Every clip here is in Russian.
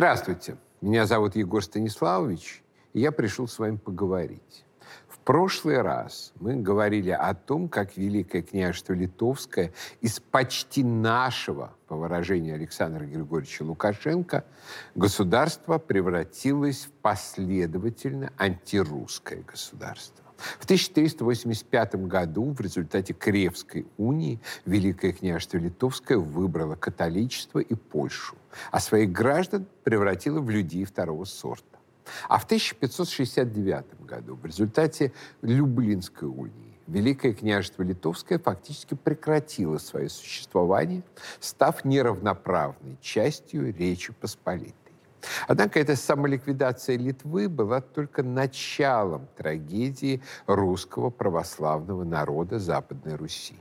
Здравствуйте, меня зовут Егор Станиславович, и я пришел с вами поговорить. В прошлый раз мы говорили о том, как Великое княжество Литовское из почти нашего, по выражению Александра Григорьевича Лукашенко, государство превратилось в последовательно антирусское государство. В 1385 году в результате Кревской унии Великое княжество Литовское выбрало католичество и Польшу, а своих граждан превратило в людей второго сорта. А в 1569 году в результате Люблинской унии Великое княжество Литовское фактически прекратило свое существование, став неравноправной частью Речи Посполитой. Однако эта самоликвидация Литвы была только началом трагедии русского православного народа Западной Руси.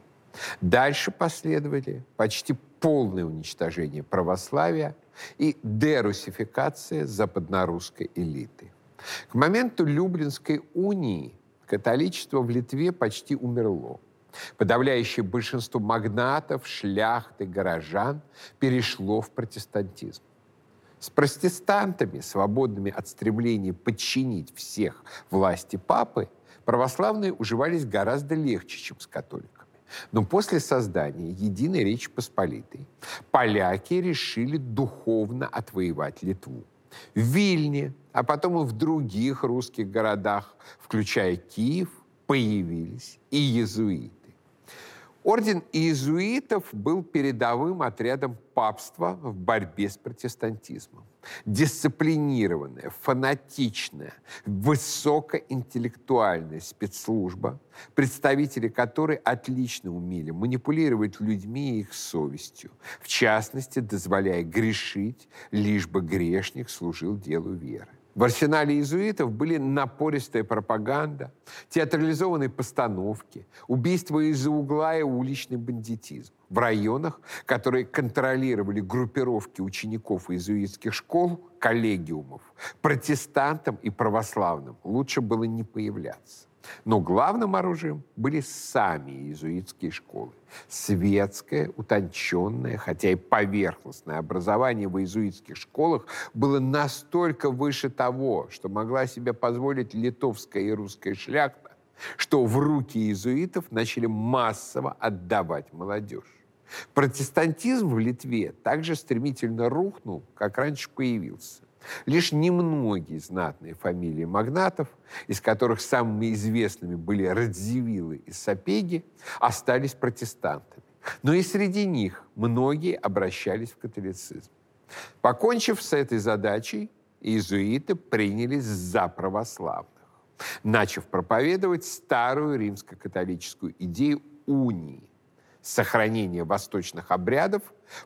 Дальше последовали почти полное уничтожение православия и дерусификация западнорусской элиты. К моменту Люблинской унии католичество в Литве почти умерло. Подавляющее большинство магнатов, шляхты, горожан перешло в протестантизм. С протестантами, свободными от стремления подчинить всех власти папы, православные уживались гораздо легче, чем с католиками. Но после создания Единой Речи Посполитой поляки решили духовно отвоевать Литву. В Вильне, а потом и в других русских городах, включая Киев, появились и иезуиты. Орден иезуитов был передовым отрядом папства в борьбе с протестантизмом. Дисциплинированная, фанатичная, высокоинтеллектуальная спецслужба, представители которой отлично умели манипулировать людьми и их совестью, в частности, дозволяя грешить, лишь бы грешник служил делу веры. В арсенале иезуитов были напористая пропаганда, театрализованные постановки, убийства из-за угла и уличный бандитизм. В районах, которые контролировали группировки учеников иезуитских школ, коллегиумов, протестантам и православным лучше было не появляться. Но главным оружием были сами иезуитские школы. Светское, утонченное, хотя и поверхностное образование в иезуитских школах было настолько выше того, что могла себе позволить литовская и русская шляхта, что в руки иезуитов начали массово отдавать молодежь. Протестантизм в Литве также стремительно рухнул, как раньше появился. Лишь немногие знатные фамилии магнатов, из которых самыми известными были Радзивиллы и Сапеги, остались протестантами. Но и среди них многие обращались в католицизм. Покончив с этой задачей, иезуиты принялись за православных, начав проповедовать старую римско-католическую идею унии сохранения восточных обрядов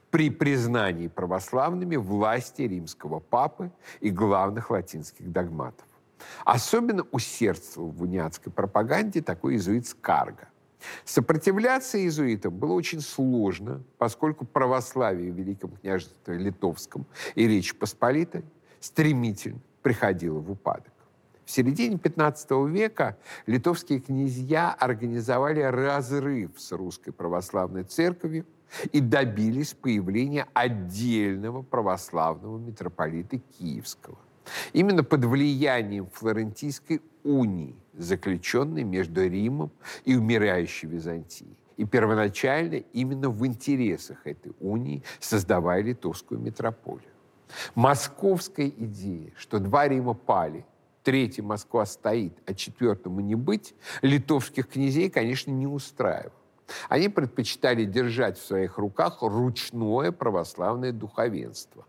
при признании православными власти римского папы и главных латинских догматов. Особенно усердствовал в униатской пропаганде такой иезуит Скарга. Сопротивляться иезуитам было очень сложно, поскольку православие в Великом княжестве Литовском и Речь Посполитой стремительно приходило в упадок. В середине 15 века литовские князья организовали разрыв с русской православной церковью и добились появления отдельного православного митрополита Киевского. Именно под влиянием Флорентийской унии, заключенной между Римом и умирающей Византией. И первоначально именно в интересах этой унии создавая литовскую митрополию. Московская идея, что два Рима пали – третья Москва стоит, а четвертому не быть, литовских князей, конечно, не устраивало. Они предпочитали держать в своих руках ручное православное духовенство,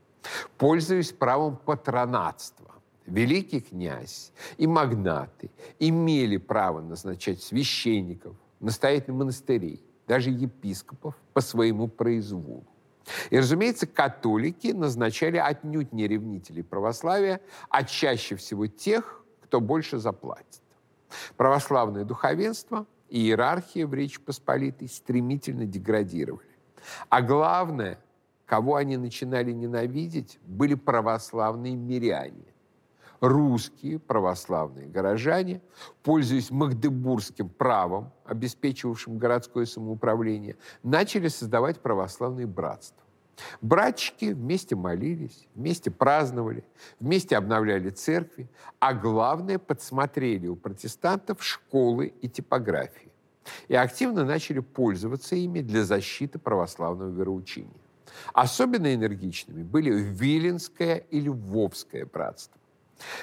пользуясь правом патронатства. Великий князь и магнаты имели право назначать священников, настоятелей монастырей, даже епископов по своему произволу. И, разумеется, католики назначали отнюдь не ревнителей православия, а чаще всего тех, кто больше заплатит. Православное духовенство и иерархия в Речи Посполитой стремительно деградировали. А главное, кого они начинали ненавидеть, были православные миряне. Русские православные горожане, пользуясь магдебургским правом, обеспечивавшим городское самоуправление, начали создавать православные братства. Братчики вместе молились, вместе праздновали, вместе обновляли церкви, а главное, подсмотрели у протестантов школы и типографии и активно начали пользоваться ими для защиты православного вероучения. Особенно энергичными были Виленское и Львовское братство.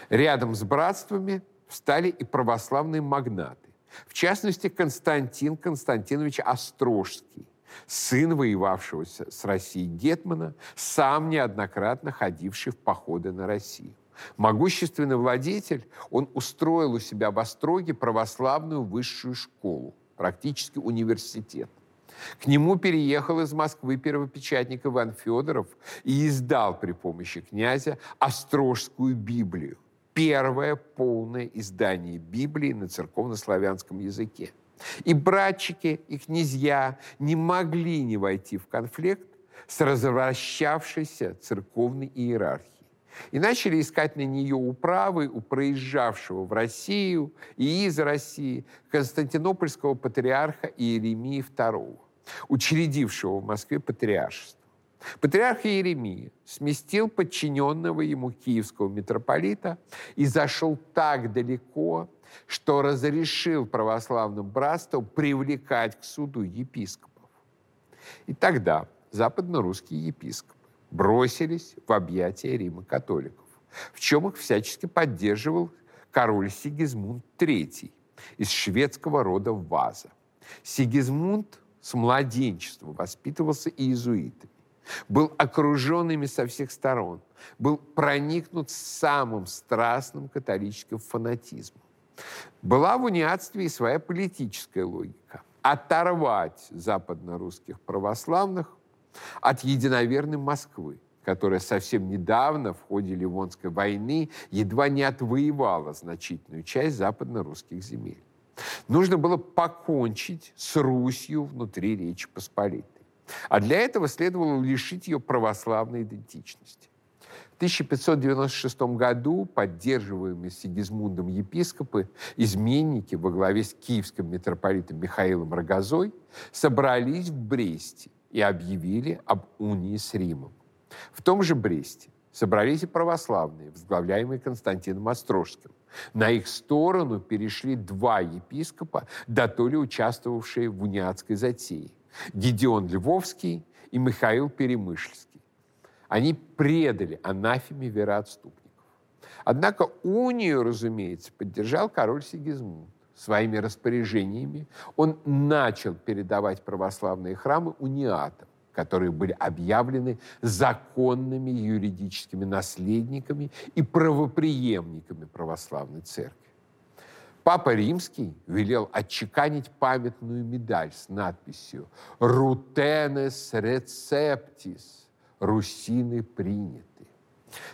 Рядом с братствами встали и православные магнаты, в частности, Константин Константинович Острожский, сын воевавшего с Россией Гетмана, сам неоднократно ходивший в походы на Россию. Могущественный владетель, он устроил у себя в Остроге православную высшую школу, практически университет. К нему переехал из Москвы первопечатник Иван Федоров и издал при помощи князя Острожскую Библию. Первое полное издание Библии на церковнославянском языке. И братчики, и князья не могли не войти в конфликт с развращавшейся церковной иерархией. И начали искать на нее управы у проезжавшего в Россию и из России константинопольского патриарха Иеремии II, учредившего в Москве патриаршество. Патриарх Иеремия сместил подчиненного ему киевского митрополита и зашел так далеко, что разрешил православным братствам привлекать к суду епископов. И тогда западно-русские епископы бросились в объятия Рима католиков, в чем их всячески поддерживал король Сигизмунд III из шведского рода Ваза. Сигизмунд с младенчества воспитывался иезуитами, был окружен ими со всех сторон, был проникнут самым страстным католическим фанатизмом. Была в униатстве и своя политическая логика. Оторвать западно-русских православных от единоверной Москвы, которая совсем недавно в ходе Ливонской войны едва не отвоевала значительную часть западно-русских земель. Нужно было покончить с Русью внутри Речи Посполитой. А для этого следовало лишить ее православной идентичности. В 1596 году поддерживаемые Сигизмундом епископы, изменники во главе с киевским митрополитом Михаилом Рогозой собрались в Бресте и объявили об унии с Римом. В том же Бресте собрались и православные, возглавляемые Константином Острожским. На их сторону перешли два епископа, да то ли участвовавшие в униатской затее – Гедеон Львовский и Михаил Перемышльский. Они предали анафеме вероотступников. Однако унию, разумеется, поддержал король Сигизмунд своими распоряжениями он начал передавать православные храмы униатам, которые были объявлены законными юридическими наследниками и правоприемниками православной церкви. Папа Римский велел отчеканить памятную медаль с надписью «Рутенес рецептис» – «Русины приняты».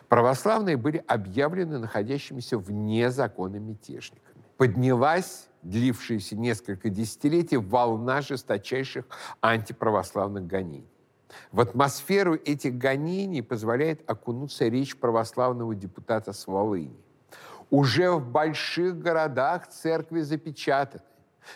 Православные были объявлены находящимися вне закона мятежниками поднялась длившаяся несколько десятилетий волна жесточайших антиправославных гонений. В атмосферу этих гонений позволяет окунуться речь православного депутата с. Уже в больших городах церкви запечатаны,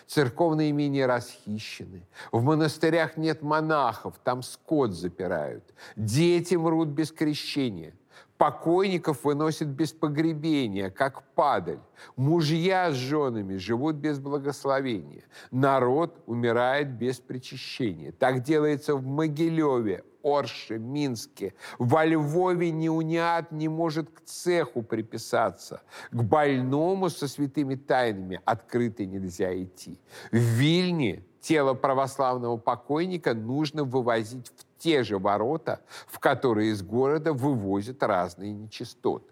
церковные имения расхищены, в монастырях нет монахов, там скот запирают, дети мрут без крещения – Покойников выносят без погребения, как падаль. Мужья с женами живут без благословения. Народ умирает без причащения. Так делается в Могилеве, Орше, Минске. Во Львове неуниат не может к цеху приписаться. К больному со святыми тайнами открыто нельзя идти. В Вильне тело православного покойника нужно вывозить в те же ворота, в которые из города вывозят разные нечистоты.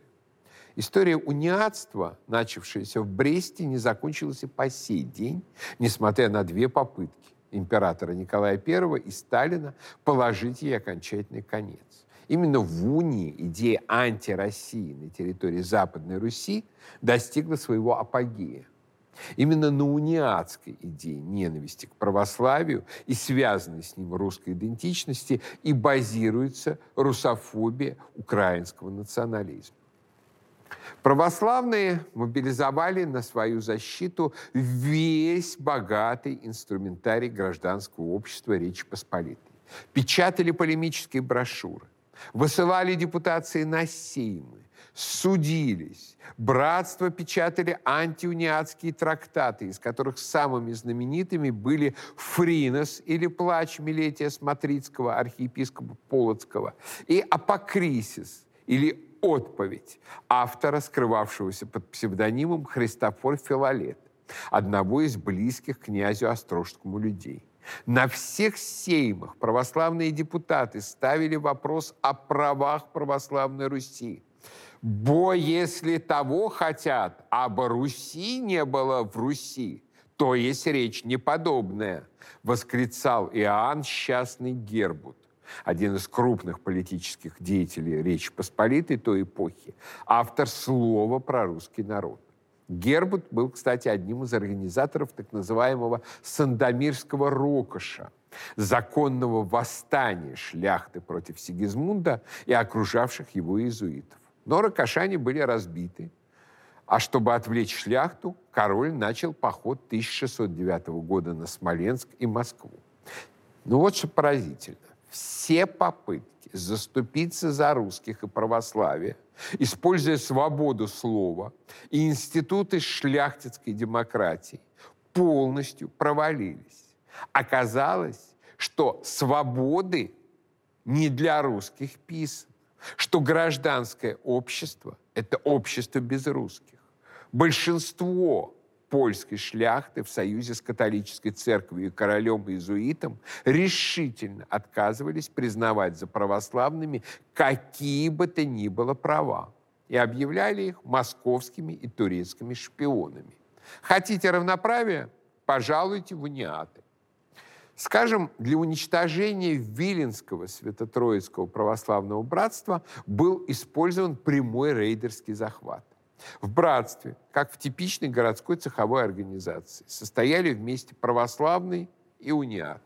История униатства, начавшаяся в Бресте, не закончилась и по сей день, несмотря на две попытки императора Николая I и Сталина положить ей окончательный конец. Именно в унии идея антироссии на территории Западной Руси достигла своего апогея. Именно на униатской идее ненависти к православию и связанной с ним русской идентичности и базируется русофобия украинского национализма. Православные мобилизовали на свою защиту весь богатый инструментарий гражданского общества Речи Посполитой. печатали полемические брошюры, высылали депутации на сеймы, судились. Братство печатали антиуниатские трактаты, из которых самыми знаменитыми были «Фринос» или «Плач Милетия Смотрицкого, архиепископа Полоцкого» и «Апокрисис» или «Отповедь» автора, скрывавшегося под псевдонимом Христофор Филолет, одного из близких князю Острожскому людей. На всех сеймах православные депутаты ставили вопрос о правах православной Руси. Бо если того хотят, а бы Руси не было в Руси, то есть речь неподобная, восклицал Иоанн Счастный Гербут, один из крупных политических деятелей Речи Посполитой той эпохи, автор слова про русский народ. Гербут был, кстати, одним из организаторов так называемого Сандомирского рокоша, законного восстания шляхты против Сигизмунда и окружавших его иезуитов. Но ракошане были разбиты, а чтобы отвлечь шляхту, король начал поход 1609 года на Смоленск и Москву. Ну вот что поразительно. Все попытки заступиться за русских и православие, используя свободу слова и институты шляхтицкой демократии, полностью провалились. Оказалось, что свободы не для русских писано что гражданское общество – это общество без русских. Большинство польской шляхты в союзе с католической церковью и королем-иезуитом решительно отказывались признавать за православными какие бы то ни было права и объявляли их московскими и турецкими шпионами. Хотите равноправия? Пожалуйте в униаты. Скажем, для уничтожения Виленского свято-троицкого православного братства был использован прямой рейдерский захват. В братстве, как в типичной городской цеховой организации, состояли вместе православные и униаты.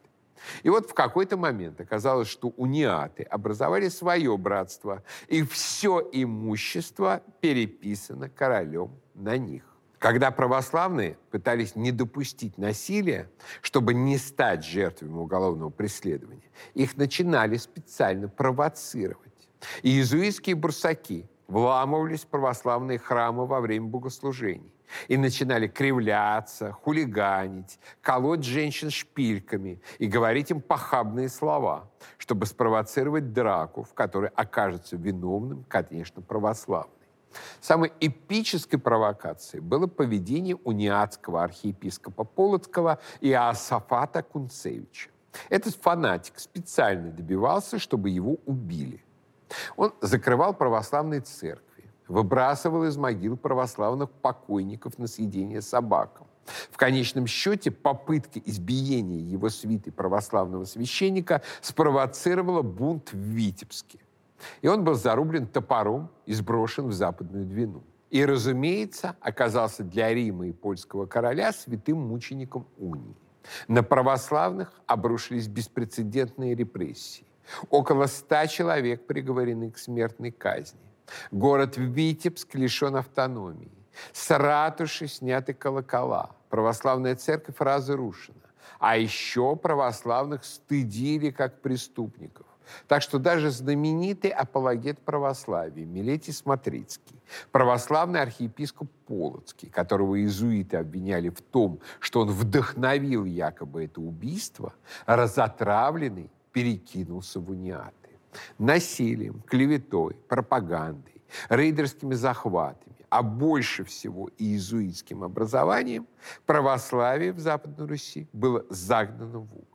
И вот в какой-то момент оказалось, что униаты образовали свое братство, и все имущество переписано королем на них. Когда православные пытались не допустить насилия, чтобы не стать жертвами уголовного преследования, их начинали специально провоцировать. И иезуитские бурсаки вламывались в православные храмы во время богослужений и начинали кривляться, хулиганить, колоть женщин шпильками и говорить им похабные слова, чтобы спровоцировать драку, в которой окажется виновным, конечно, православный. Самой эпической провокацией было поведение униатского архиепископа Полоцкого Иосафата Кунцевича. Этот фанатик специально добивался, чтобы его убили. Он закрывал православные церкви, выбрасывал из могил православных покойников на съедение собакам. В конечном счете попытка избиения его свиты православного священника спровоцировала бунт в Витебске. И он был зарублен топором и сброшен в западную Двину. И, разумеется, оказался для Рима и польского короля святым мучеником унии. На православных обрушились беспрецедентные репрессии. Около ста человек приговорены к смертной казни. Город Витебск лишен автономии. С ратуши сняты колокола. Православная церковь разрушена. А еще православных стыдили как преступников. Так что даже знаменитый апологет православия Милетий Смотрицкий, православный архиепископ Полоцкий, которого иезуиты обвиняли в том, что он вдохновил якобы это убийство, разотравленный перекинулся в униаты. Насилием, клеветой, пропагандой, рейдерскими захватами, а больше всего иезуитским образованием православие в Западной Руси было загнано в угол.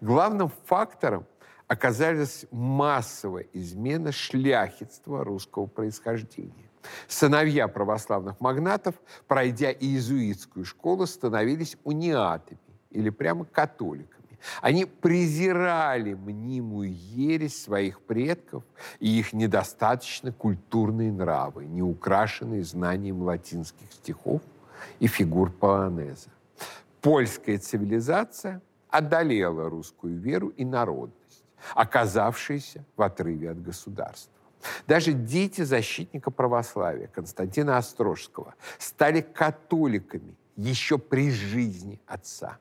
Главным фактором оказались массовая измена шляхетства русского происхождения. Сыновья православных магнатов, пройдя иезуитскую школу, становились униатами или прямо католиками. Они презирали мнимую ересь своих предков и их недостаточно культурные нравы, не украшенные знанием латинских стихов и фигур полонеза. Польская цивилизация одолела русскую веру и народ оказавшиеся в отрыве от государства. Даже дети защитника православия Константина Острожского стали католиками еще при жизни отца.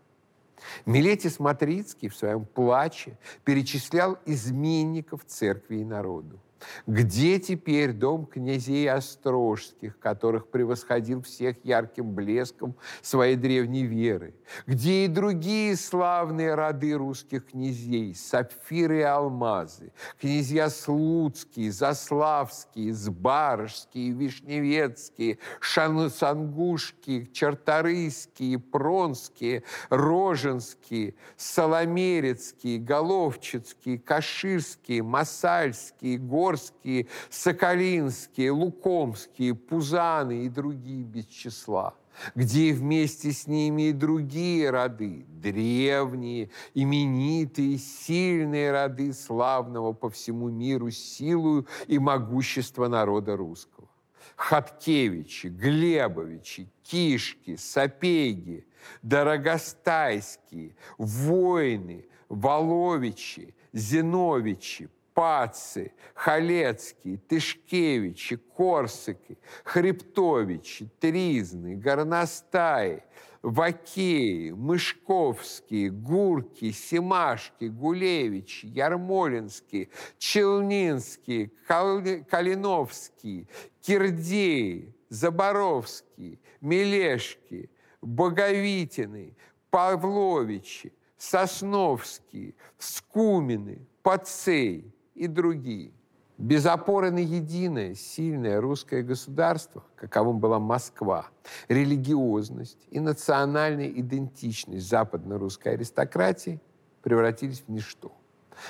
Милетис Матрицкий в своем плаче перечислял изменников церкви и народу. Где теперь дом князей Острожских, которых превосходил всех ярким блеском своей древней веры? Где и другие славные роды русских князей, сапфиры и алмазы, князья Слуцкие, Заславские, Сбарожские, Вишневецкие, Шансангушские, Черторыйские, Пронские, Роженские, Соломерецкие, Головчицкие, Каширские, Масальские, Горные, Горские, Соколинские, Лукомские, Пузаны и другие без числа где вместе с ними и другие роды, древние, именитые, сильные роды славного по всему миру силою и могущества народа русского. Хаткевичи, Глебовичи, Кишки, Сапеги, Дорогостайские, воины, Воловичи, Зиновичи, Пацы, Халецкий, Тышкевичи, Корсаки, Хребтовичи, Тризны, Горностаи, Вакеи, Мышковские, Гурки, Семашки, Гулевичи, Ярмолинские, Челнинские, Калиновские, Кирдеи, Заборовские, Мелешки, Боговитины, Павловичи, Сосновские, Скумины, Пацей – и другие. Без опоры на единое, сильное русское государство, каковым была Москва, религиозность и национальная идентичность западно-русской аристократии превратились в ничто.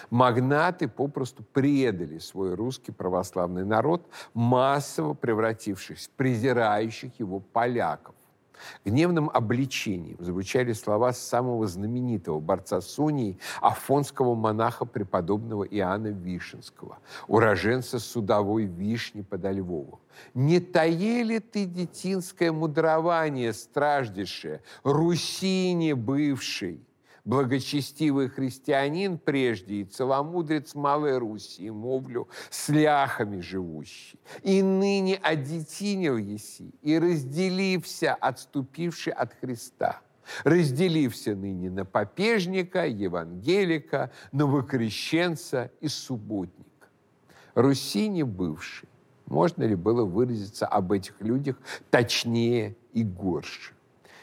Магнаты попросту предали свой русский православный народ, массово превратившись в презирающих его поляков. Гневным обличением звучали слова самого знаменитого борца с унией, афонского монаха преподобного Иоанна Вишенского, уроженца судовой вишни под Львовом. «Не таели ты детинское мудрование, страждеше, Русине бывшей, благочестивый христианин прежде и целомудрец Малой Руси, мовлю, с ляхами живущий. И ныне одетинил еси, и разделився, отступивший от Христа. Разделився ныне на попежника, евангелика, новокрещенца и субботника. Руси бывший. Можно ли было выразиться об этих людях точнее и горше?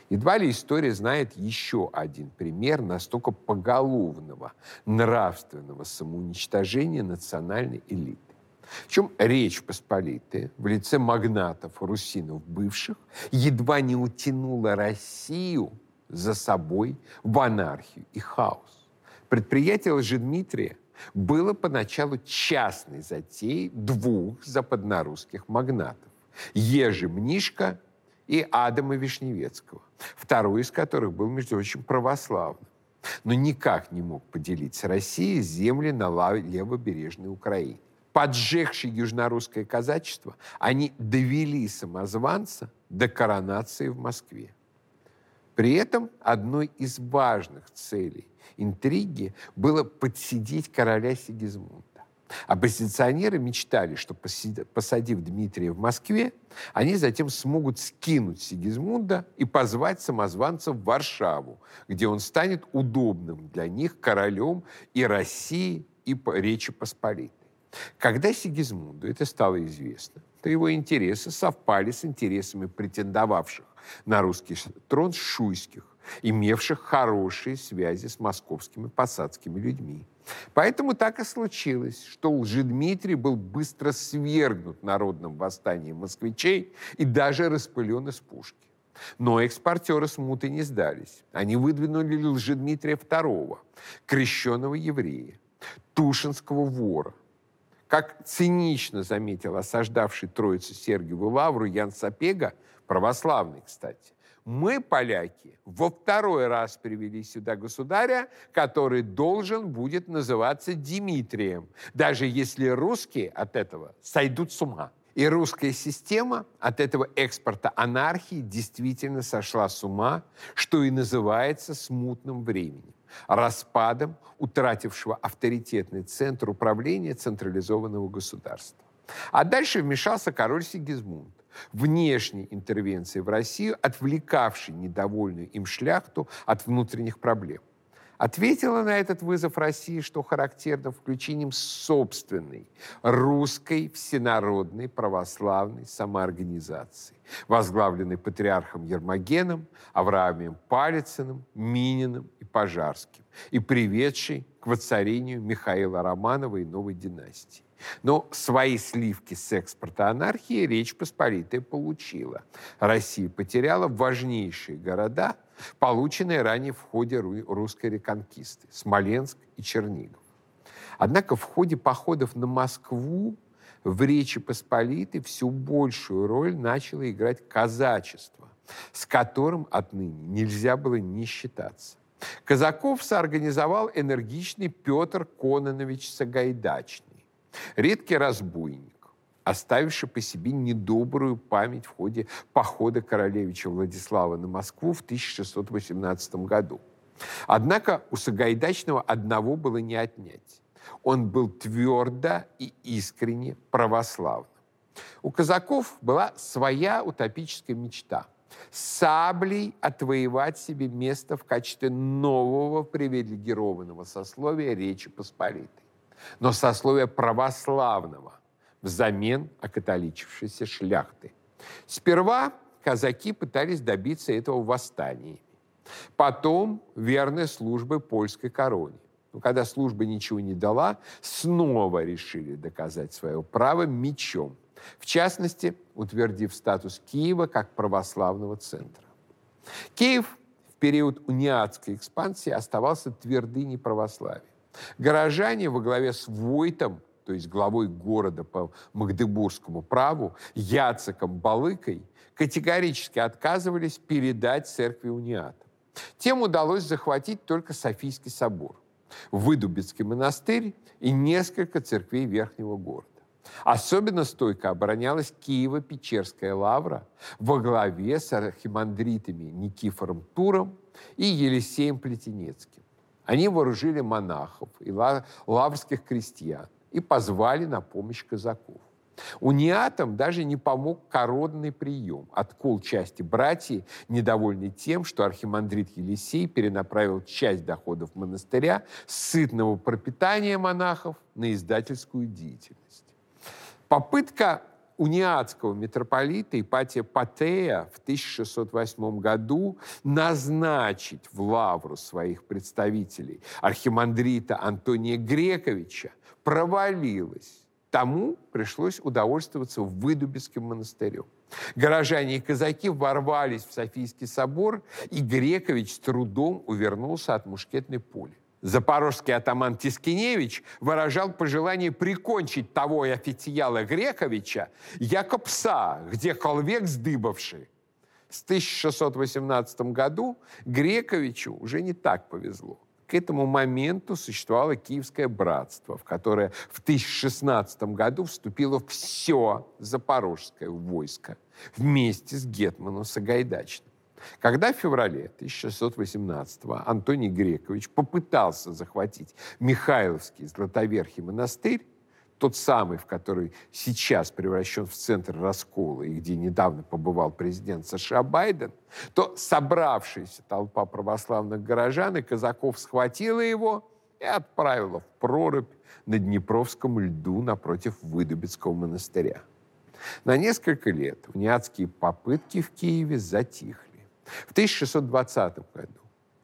Едва ли история знает еще один пример настолько поголовного нравственного самоуничтожения национальной элиты. В чем речь Посполитая в лице магнатов, русинов бывших, едва не утянула Россию за собой в анархию и хаос. Предприятие Лжедмитрия было поначалу частной затеей двух западнорусских магнатов – Ежи Мнишка и Адама Вишневецкого, второй из которых был, между прочим, православным, но никак не мог поделить с Россией земли на левобережной Украине. Поджегшие южнорусское казачество, они довели самозванца до коронации в Москве. При этом одной из важных целей интриги было подсидеть короля Сигизмунда. Оппозиционеры мечтали, что посадив Дмитрия в Москве, они затем смогут скинуть Сигизмунда и позвать самозванца в Варшаву, где он станет удобным для них королем и России, и Речи Посполитой. Когда Сигизмунду это стало известно, то его интересы совпали с интересами претендовавших на русский трон шуйских, имевших хорошие связи с московскими посадскими людьми. Поэтому так и случилось, что Лжедмитрий был быстро свергнут народным восстанием москвичей и даже распылен из пушки. Но экспортеры смуты не сдались. Они выдвинули Лжедмитрия II, крещенного еврея, Тушинского вора. Как цинично заметил осаждавший Троицу Сергиеву Лавру Ян Сапега, православный, кстати, мы, поляки, во второй раз привели сюда государя, который должен будет называться Дмитрием, даже если русские от этого сойдут с ума. И русская система от этого экспорта анархии действительно сошла с ума, что и называется смутным временем, распадом утратившего авторитетный центр управления централизованного государства. А дальше вмешался король Сигизмунд внешней интервенции в Россию, отвлекавшей недовольную им шляхту от внутренних проблем. Ответила на этот вызов России, что характерно, включением собственной русской всенародной православной самоорганизации, возглавленной патриархом Ермогеном, Авраамием Палицыным, Мининым и Пожарским, и приведшей к воцарению Михаила Романова и новой династии. Но свои сливки с экспорта анархии Речь Посполитая получила. Россия потеряла важнейшие города – полученные ранее в ходе русской реконкисты – Смоленск и Чернигов. Однако в ходе походов на Москву в Речи Посполитой всю большую роль начало играть казачество, с которым отныне нельзя было не считаться. Казаков соорганизовал энергичный Петр Кононович Сагайдачный, редкий разбойник, оставивший по себе недобрую память в ходе похода королевича Владислава на Москву в 1618 году. Однако у Сагайдачного одного было не отнять. Он был твердо и искренне православным. У казаков была своя утопическая мечта – саблей отвоевать себе место в качестве нового привилегированного сословия Речи Посполитой. Но сословия православного – взамен окатоличившейся шляхты. Сперва казаки пытались добиться этого восстаниями. Потом верной службы польской короне. Но когда служба ничего не дала, снова решили доказать свое право мечом. В частности, утвердив статус Киева как православного центра. Киев в период униатской экспансии оставался твердыней православия. Горожане во главе с Войтом то есть главой города по Магдебургскому праву, Яцеком Балыкой, категорически отказывались передать церкви униатам. Тем удалось захватить только Софийский собор, Выдубицкий монастырь и несколько церквей Верхнего города. Особенно стойко оборонялась Киево-Печерская лавра во главе с архимандритами Никифором Туром и Елисеем Плетенецким. Они вооружили монахов и лаврских крестьян, и позвали на помощь казаков. Униатам даже не помог коронный прием. Откол части братьев, недовольный тем, что архимандрит Елисей перенаправил часть доходов монастыря с сытного пропитания монахов на издательскую деятельность. Попытка униатского митрополита Ипатия Патея в 1608 году назначить в лавру своих представителей архимандрита Антония Грековича провалилась. Тому пришлось удовольствоваться Выдубицким монастырем. Горожане и казаки ворвались в Софийский собор, и Грекович с трудом увернулся от мушкетной пули. Запорожский атаман Тискиневич выражал пожелание прикончить того официала Грековича, яко пса, где колвек сдыбавший. С 1618 году Грековичу уже не так повезло. К этому моменту существовало Киевское братство, в которое в 1016 году вступило все запорожское войско вместе с Гетманом Сагайдачным. Когда в феврале 1618-го Антоний Грекович попытался захватить Михайловский Златоверхий монастырь, тот самый, в который сейчас превращен в центр раскола и где недавно побывал президент США Байден, то собравшаяся толпа православных горожан и казаков схватила его и отправила в прорубь на Днепровском льду напротив Выдубицкого монастыря. На несколько лет униатские попытки в Киеве затихли. В 1620 году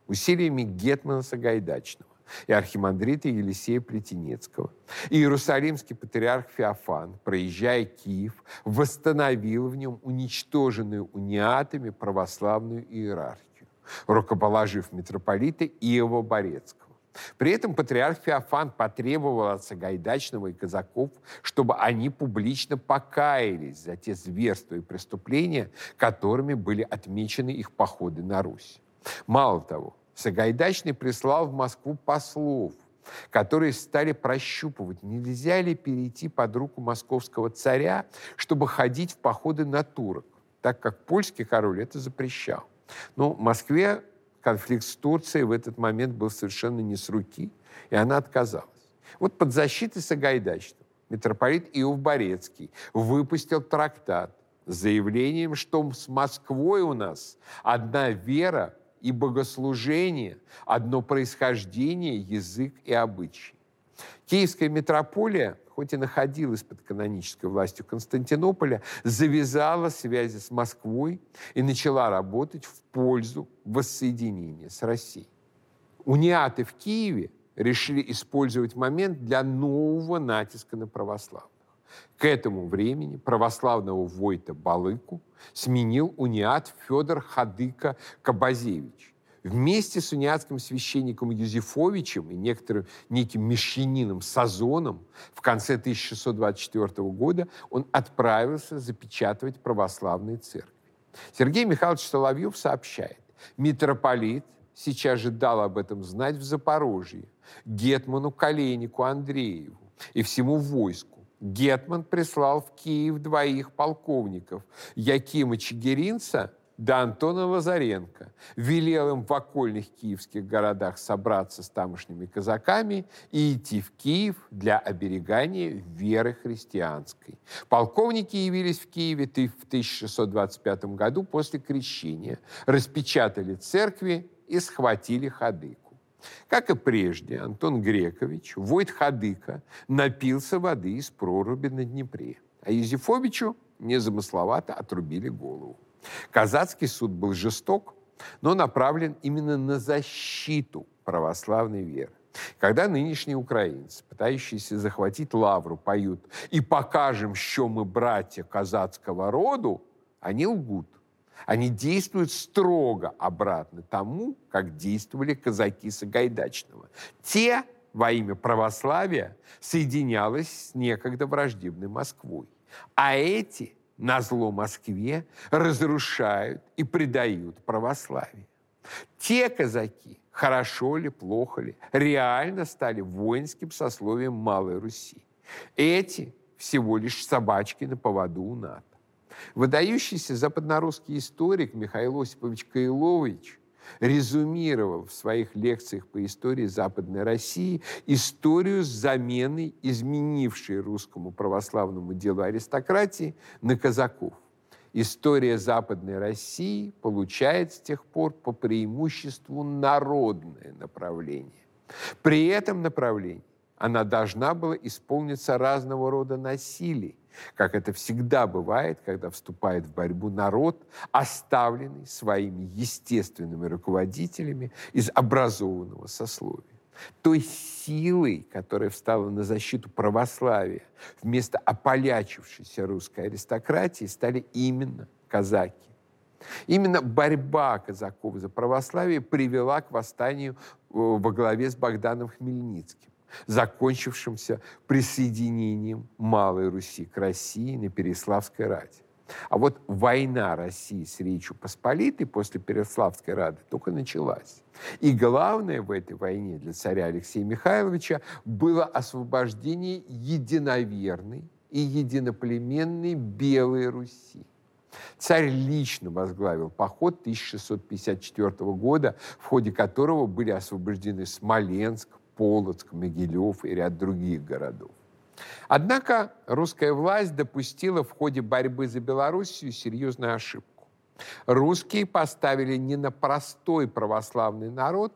усилиями Гетмана Сагайдачного и архимандрита Елисея Плетенецкого. Иерусалимский патриарх Феофан, проезжая Киев, восстановил в нем уничтоженную униатами православную иерархию, рукоположив митрополита Иова Борецкого. При этом патриарх Феофан потребовал от Сагайдачного и казаков, чтобы они публично покаялись за те зверства и преступления, которыми были отмечены их походы на Русь. Мало того, Сагайдачный прислал в Москву послов, которые стали прощупывать, нельзя ли перейти под руку московского царя, чтобы ходить в походы на турок, так как польский король это запрещал. Но Москве конфликт с Турцией в этот момент был совершенно не с руки, и она отказалась. Вот под защитой Сагайдачного митрополит Иов Борецкий выпустил трактат, с заявлением, что с Москвой у нас одна вера и богослужение, одно происхождение, язык и обычаи. Киевская митрополия, хоть и находилась под канонической властью Константинополя, завязала связи с Москвой и начала работать в пользу воссоединения с Россией. Униаты в Киеве решили использовать момент для нового натиска на православных. К этому времени православного Войта Балыку сменил униат Федор Хадыка Кабазевич. Вместе с униатским священником Юзефовичем и некоторым неким мещанином Сазоном в конце 1624 года он отправился запечатывать православные церкви. Сергей Михайлович Соловьев сообщает, митрополит сейчас же дал об этом знать в Запорожье, Гетману Каленику Андрееву и всему войску. Гетман прислал в Киев двоих полковников – Якима Чигиринца да Антона Лазаренко. Велел им в окольных киевских городах собраться с тамошними казаками и идти в Киев для оберегания веры христианской. Полковники явились в Киеве в 1625 году после крещения, распечатали церкви и схватили ходы. Как и прежде, Антон Грекович, Войт Хадыка, напился воды из проруби на Днепре, а Юзефовичу незамысловато отрубили голову. Казацкий суд был жесток, но направлен именно на защиту православной веры. Когда нынешние украинцы, пытающиеся захватить лавру, поют «И покажем, что мы братья казацкого роду», они лгут. Они действуют строго обратно тому, как действовали казаки Сагайдачного. Те во имя православия соединялись с некогда враждебной Москвой. А эти на зло Москве разрушают и предают православие. Те казаки, хорошо ли, плохо ли, реально стали воинским сословием Малой Руси. Эти всего лишь собачки на поводу у НАТО. Выдающийся западнорусский историк Михаил Осипович Каилович резюмировал в своих лекциях по истории Западной России историю замены, изменившей русскому православному делу аристократии на казаков. История Западной России получает с тех пор по преимуществу народное направление. При этом направлении она должна была исполниться разного рода насилий, как это всегда бывает, когда вступает в борьбу народ, оставленный своими естественными руководителями из образованного сословия. Той силой, которая встала на защиту православия вместо ополячившейся русской аристократии, стали именно казаки. Именно борьба казаков за православие привела к восстанию э, во главе с Богданом Хмельницким закончившимся присоединением Малой Руси к России на Переславской Раде. А вот война России с Речью Посполитой после Переславской Рады только началась. И главное в этой войне для царя Алексея Михайловича было освобождение единоверной и единоплеменной Белой Руси. Царь лично возглавил поход 1654 года, в ходе которого были освобождены Смоленск, Полоцк, Могилев и ряд других городов. Однако русская власть допустила в ходе борьбы за Белоруссию серьезную ошибку. Русские поставили не на простой православный народ,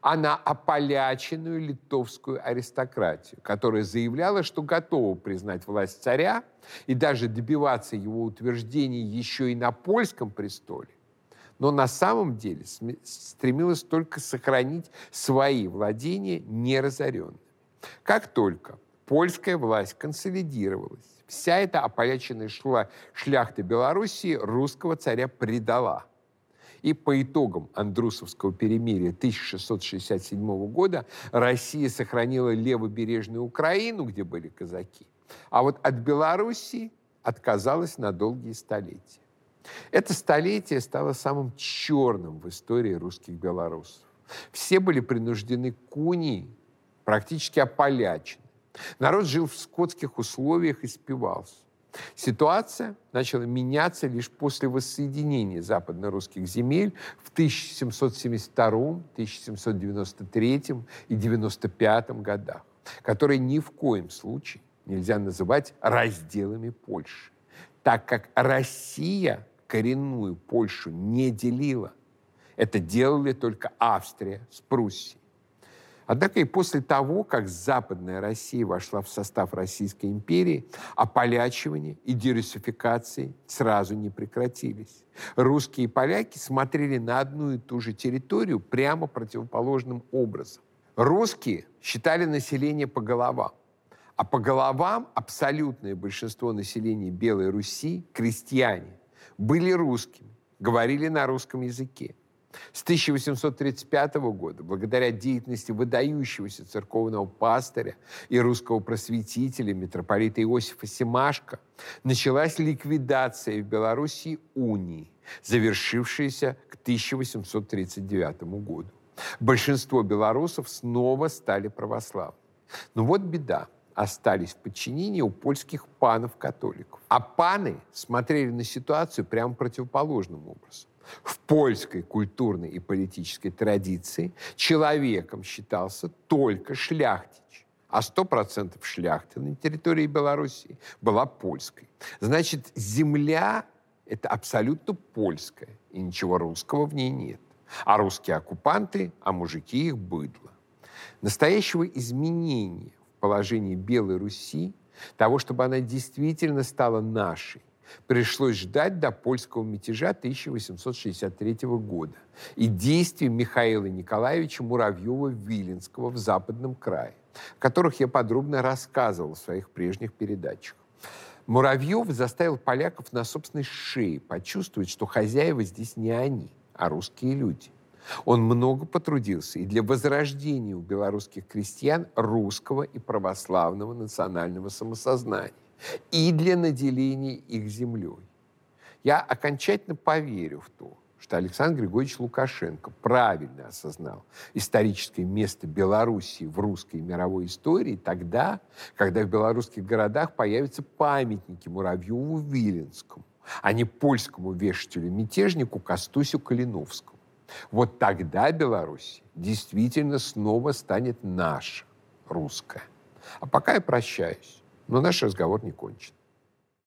а на ополяченную литовскую аристократию, которая заявляла, что готова признать власть царя и даже добиваться его утверждения еще и на польском престоле, но на самом деле стремилась только сохранить свои владения неразоренными. Как только польская власть консолидировалась, вся эта ополяченная шла шляхта Белоруссии русского царя предала. И по итогам Андрусовского перемирия 1667 года Россия сохранила левобережную Украину, где были казаки, а вот от Белоруссии отказалась на долгие столетия. Это столетие стало самым черным в истории русских белорусов. Все были принуждены к унии, практически ополячены. Народ жил в скотских условиях и спивался. Ситуация начала меняться лишь после воссоединения западно-русских земель в 1772, 1793 и 1795 годах, которые ни в коем случае нельзя называть разделами Польши. так как Россия коренную Польшу не делила. Это делали только Австрия с Пруссией. Однако и после того, как Западная Россия вошла в состав Российской империи, ополячивание и дерусификации сразу не прекратились. Русские и поляки смотрели на одну и ту же территорию прямо противоположным образом. Русские считали население по головам, а по головам абсолютное большинство населения Белой Руси, крестьяне, были русскими, говорили на русском языке. С 1835 года, благодаря деятельности выдающегося церковного пастыря и русского просветителя митрополита Иосифа Семашко, началась ликвидация в Белоруссии унии, завершившаяся к 1839 году. Большинство белорусов снова стали православными. Но вот беда остались в подчинении у польских панов-католиков. А паны смотрели на ситуацию прямо противоположным образом. В польской культурной и политической традиции человеком считался только шляхтич, а 100% шляхты на территории Белоруссии была польской. Значит, земля – это абсолютно польская, и ничего русского в ней нет. А русские оккупанты, а мужики их быдло. Настоящего изменения положении Белой Руси, того, чтобы она действительно стала нашей, пришлось ждать до польского мятежа 1863 года и действий Михаила Николаевича Муравьева-Виленского в Западном крае, о которых я подробно рассказывал в своих прежних передачах. Муравьев заставил поляков на собственной шее почувствовать, что хозяева здесь не они, а русские люди. Он много потрудился и для возрождения у белорусских крестьян русского и православного национального самосознания и для наделения их землей. Я окончательно поверю в то, что Александр Григорьевич Лукашенко правильно осознал историческое место Белоруссии в русской мировой истории тогда, когда в белорусских городах появятся памятники Муравьеву-Виленскому, а не польскому вешателю-мятежнику Костусю Калиновскому. Вот тогда Беларусь действительно снова станет наша, русская. А пока я прощаюсь. Но наш разговор не кончен.